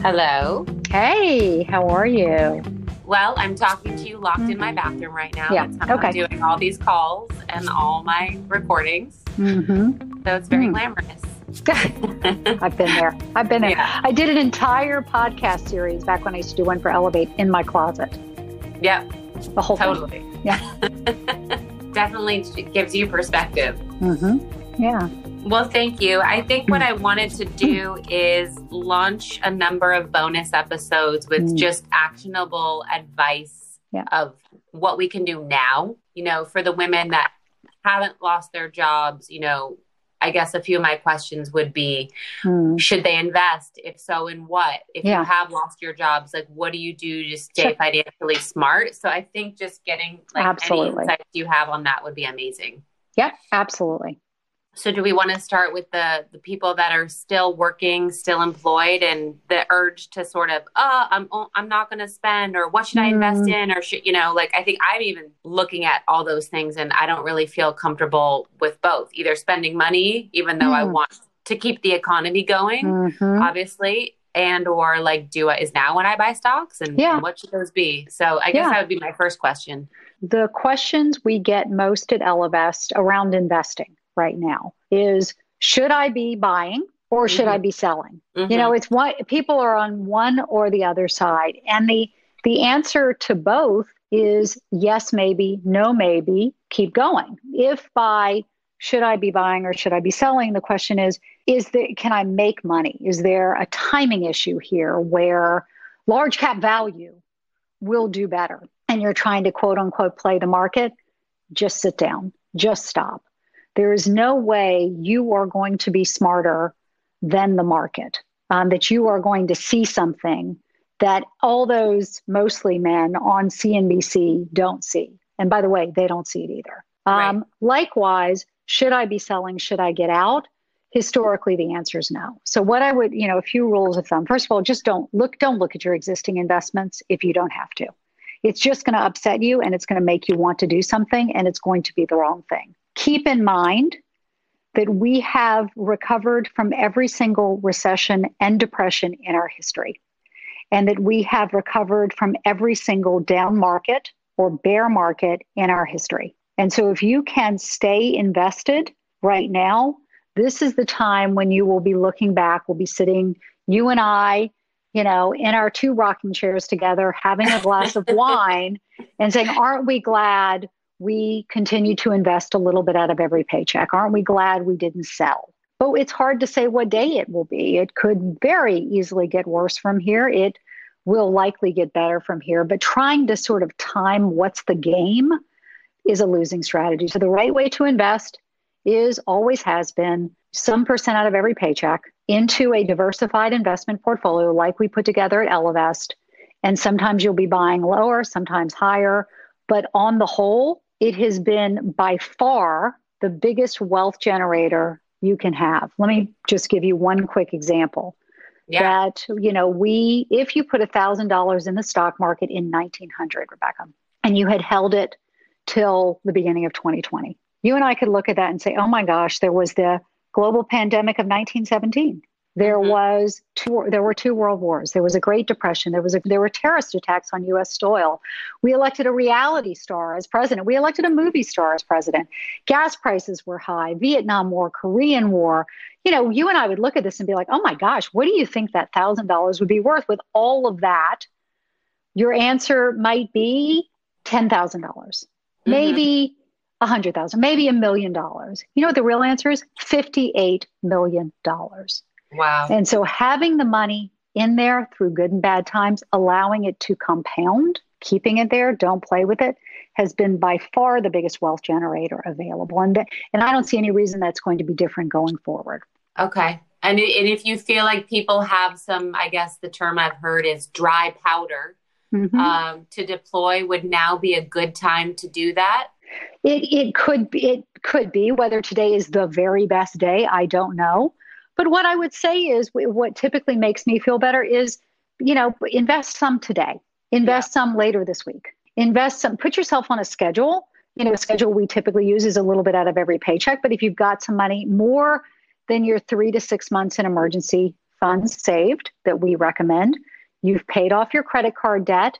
Hello. Hey, how are you? Well, I'm talking to you locked mm-hmm. in my bathroom right now. Yeah. That's how okay. I'm doing all these calls and all my recordings. Mm-hmm. So it's very mm. glamorous. I've been there. I've been there. Yeah. I did an entire podcast series back when I used to do one for Ellevest in my closet. Yep. The whole totally. Thing. Yeah. Definitely gives you perspective. Mm-hmm. Yeah. Well, thank you. I think what I wanted to do is launch a number of bonus episodes with mm. just actionable advice yeah. of what we can do now, you know, for the women that haven't lost their jobs, you know, I guess a few of my questions would be mm. should they invest? If so, in what? If yeah. you have lost your jobs, like what do you do to stay sure. financially smart? So I think just getting like absolutely. any insights you have on that would be amazing. Yeah, absolutely. So do we want to start with the the people that are still working, still employed, and the urge to sort of, oh, I'm I'm not going to spend, or what should I invest mm. in, or should you know, like I think I'm even looking at all those things, and I don't really feel comfortable with both, either spending money, even though mm. I want to keep the economy going, mm-hmm. obviously, and or like, do I is now when I buy stocks, and, yeah. and what should those be? So I guess yeah. that would be my first question. The questions we get most at Ellevest around investing right now is should I be buying or should mm-hmm. I be selling? Mm-hmm. You know, it's what people are on one or the other side. And the the answer to both is yes, maybe, no, maybe, keep going. If by should I be buying or should I be selling, the question is, is there can I make money? Is there a timing issue here where large cap value will do better and you're trying to quote unquote play the market? Just sit down, just stop. There is no way you are going to be smarter than the market, um, that you are going to see something that all those mostly men on CNBC don't see. And by the way, they don't see it either. Um, right. Likewise, should I be selling? Should I get out? Historically, the answer is no. So, what I would, you know, a few rules of thumb. First of all, just don't look. Don't look at your existing investments if you don't have to. It's just going to upset you, and it's going to make you want to do something, and it's going to be the wrong thing keep in mind that we have recovered from every single recession and depression in our history, and that we have recovered from every single down market or bear market in our history. And so, if you can stay invested right now, this is the time when you will be looking back. We'll be sitting, you and I, you know, in our two rocking chairs together, having a glass of wine and saying, Aren't we glad we continue to invest a little bit out of every paycheck. Aren't we glad we didn't sell? But it's hard to say what day it will be. It could very easily get worse from here. It will likely get better from here. But trying to sort of time what's the game is a losing strategy. So the right way to invest is always has been some percent out of every paycheck into a diversified investment portfolio like we put together at Ellevest. And sometimes you'll be buying lower, sometimes higher. But on the whole, it has been by far the biggest wealth generator you can have. Let me just give you one quick example. Yeah. That, you know, we, if you put $1,000 in the stock market in 1900, Rebecca, and you had held it till the beginning of 2020, you and I could look at that and say, oh my gosh, there was the global pandemic of 1917. There mm-hmm. was two, there were two world wars. There was a Great Depression. There was a, there were terrorist attacks on U.S. soil. We elected a reality star as president. We elected a movie star as president. Gas prices were high. Vietnam War, Korean War. You know, you and I would look at this and be like, "Oh my gosh, what do you think that thousand dollars would be worth with all of that?" Your answer might be ten thousand dollars, mm-hmm. maybe a hundred thousand, maybe a million dollars. You know what the real answer is? Fifty-eight million dollars. Wow. And so having the money in there through good and bad times, allowing it to compound, keeping it there, don't play with it, has been by far the biggest wealth generator available. And, and I don't see any reason that's going to be different going forward. Okay. And, and if you feel like people have some, I guess the term I've heard is dry powder mm-hmm. um, to deploy, would now be a good time to do that? It, it could be, it could be whether today is the very best day. I don't know. But what I would say is what typically makes me feel better is, you know, invest some today, invest yeah. some later this week, invest some, put yourself on a schedule. You know, a schedule we typically use is a little bit out of every paycheck, but if you've got some money, more than you're three to six months in emergency funds saved that we recommend. You've paid off your credit card debt.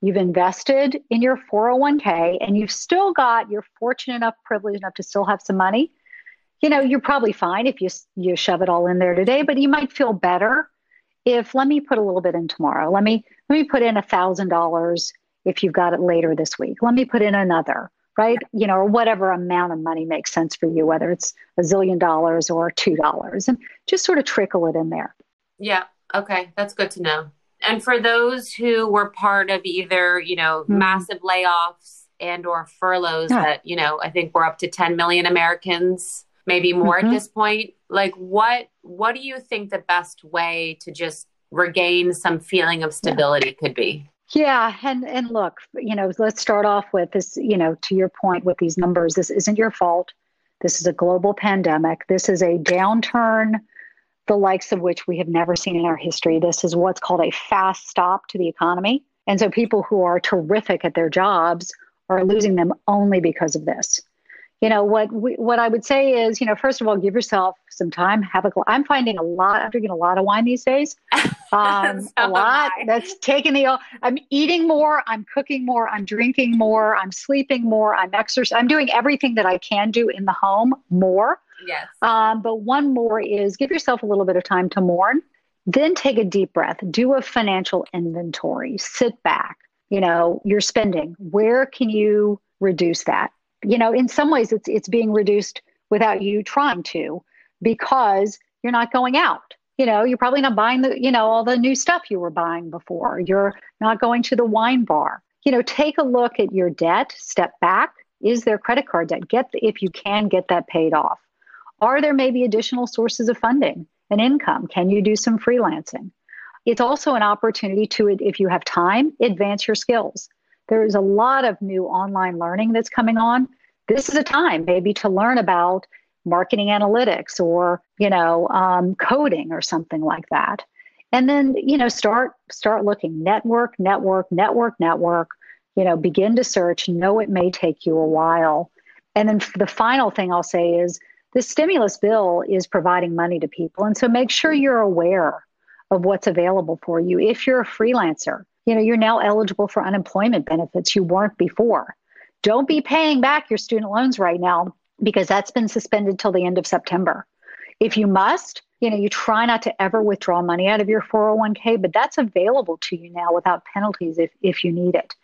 You've invested in your 401k and you've still got, you're fortunate enough, privileged enough to still have some money. You know, you're probably fine if you, you shove it all in there today, but you might feel better if let me put a little bit in tomorrow. Let me, let me put in a thousand dollars if you've got it later this week. Let me put in another right? You know, or whatever amount of money makes sense for you, whether it's a zillion dollars or two dollars, and just sort of trickle it in there. Yeah. Okay. That's good to know. And for those who were part of either, you know, mm-hmm. massive layoffs and or furloughs yeah. that, you know, I think we're up to 10 million Americans, maybe more mm-hmm. at this point. Like what what do you think the best way to just regain some feeling of stability could be? Yeah, and and look, you know, let's start off with this, you know, to your point with these numbers, this isn't your fault. This is a global pandemic. This is a downturn the likes of which we have never seen in our history. This is what's called a fast stop to the economy. And so people who are terrific at their jobs are losing them only because of this you know what we, what I would say is, you know, first of all, give yourself some time. Have a. I'm finding a lot. I'm drinking a lot of wine these days. Um, so a lot. That's taking the. I'm eating more. I'm cooking more. I'm drinking more. I'm sleeping more. I'm exercising. I'm doing everything that I can do in the home more. Yes. Um, but one more is give yourself a little bit of time to mourn. Then take a deep breath. Do a financial inventory. Sit back. You know, you're spending. Where can you reduce that? You know, in some ways it's it's being reduced without you trying to because you're not going out. You know, you're probably not buying the, you know, all the new stuff you were buying before. You're not going to the wine bar. You know, take a look at your debt, step back. Is there credit card debt? Get the, if you can get that paid off. Are there maybe additional sources of funding and income? Can you do some freelancing? It's also an opportunity to, if you have time, advance your skills. There's a lot of new online learning that's coming on. This is a time maybe to learn about marketing analytics or you know um, coding or something like that. And then you know start start looking. Network network network network. You know begin to search. Know it may take you a while. And then the final thing i'll say is the stimulus bill is providing money to people. And so make sure you're aware of what's available for you. If you're a freelancer you know, you're now eligible for unemployment benefits you weren't before. Don't be paying back your student loans right now because that's been suspended till the end of September. If you must, you know, you try not to ever withdraw money out of your 401k, but that's available to you now without penalties if, if you need it.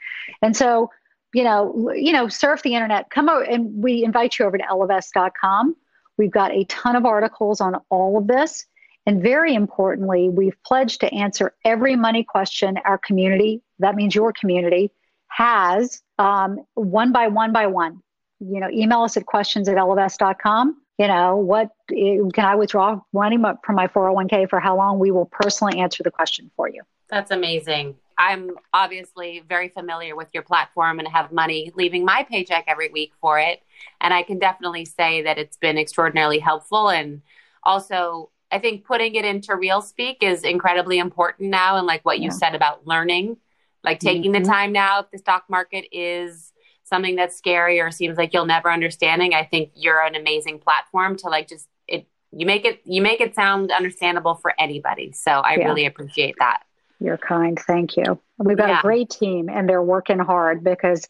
And so, you know, you know, surf the internet, come over and we invite you over to ellevest.com. We've got a ton of articles on all of this. And very importantly, we've pledged to answer every money question our community, that means your community, has um, one by one by one. You know, email us at questions at ellevest.com. You know, what can I withdraw money from my 401k for how long? We will personally answer the question for you. That's amazing. I'm obviously very familiar with your platform and have money leaving my paycheck every week for it. And I can definitely say that it's been extraordinarily helpful and also I think putting it into real speak is incredibly important now. And like what yeah. you said about learning, like taking mm-hmm. the time now, if the stock market is something that's scary or seems like you'll never understanding, I think you're an amazing platform to like just it. You make it you make it sound understandable for anybody. So I yeah. really appreciate that. You're kind. Thank you. We've got yeah. a great team and they're working hard because,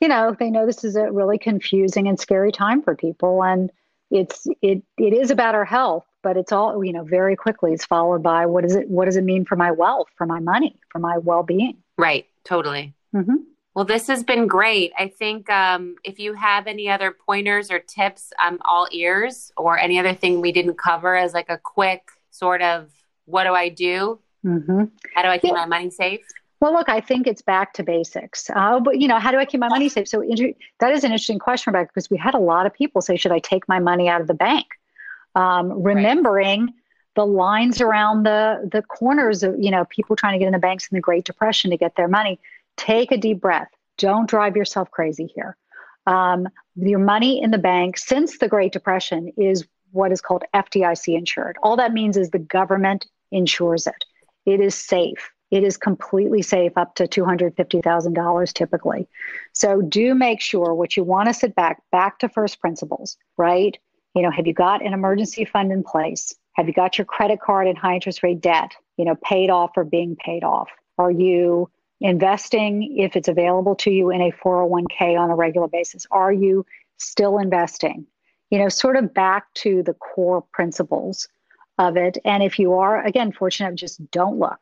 you know, they know this is a really confusing and scary time for people. And it's it it is about our health but it's all you know very quickly it's followed by what does it what does it mean for my wealth for my money for my well-being right totally mm-hmm. well this has been great i think um, if you have any other pointers or tips i'm all ears or any other thing we didn't cover as like a quick sort of what do i do mm-hmm. how do i keep yeah. my money safe well, look, I think it's back to basics. Uh, but you know, how do I keep my money safe? So inter- that is an interesting question, Rebecca, because we had a lot of people say, "Should I take my money out of the bank?" Um, remembering right. the lines around the the corners of you know people trying to get in the banks in the Great Depression to get their money. Take a deep breath. Don't drive yourself crazy here. Um, your money in the bank since the Great Depression is what is called FDIC insured. All that means is the government insures it. It is safe. It is completely safe up to $250,000 typically. So do make sure what you want to sit back, back to first principles, right? You know, have you got an emergency fund in place? Have you got your credit card and high interest rate debt, you know, paid off or being paid off? Are you investing if it's available to you in a 401k on a regular basis? Are you still investing? You know, sort of back to the core principles of it. And if you are, again, fortunate, just don't look.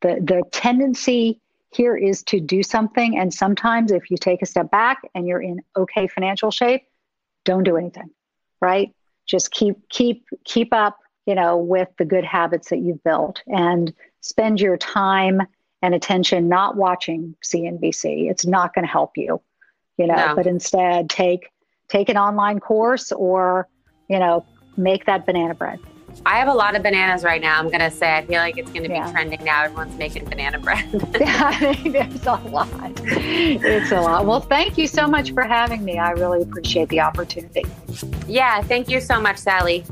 The, the tendency here is to do something. And sometimes if you take a step back and you're in okay financial shape, don't do anything, right? Just keep, keep, keep up, you know, with the good habits that you've built and spend your time and attention not watching CNBC. It's not going to help you, you know, no. but instead take, take an online course or, you know, make that banana bread. I have a lot of bananas right now. I'm gonna say I feel like it's gonna be yeah. trending now. Everyone's making banana bread. yeah, there's a lot. It's a lot. Well, thank you so much for having me. I really appreciate the opportunity. Yeah, thank you so much, Sallie.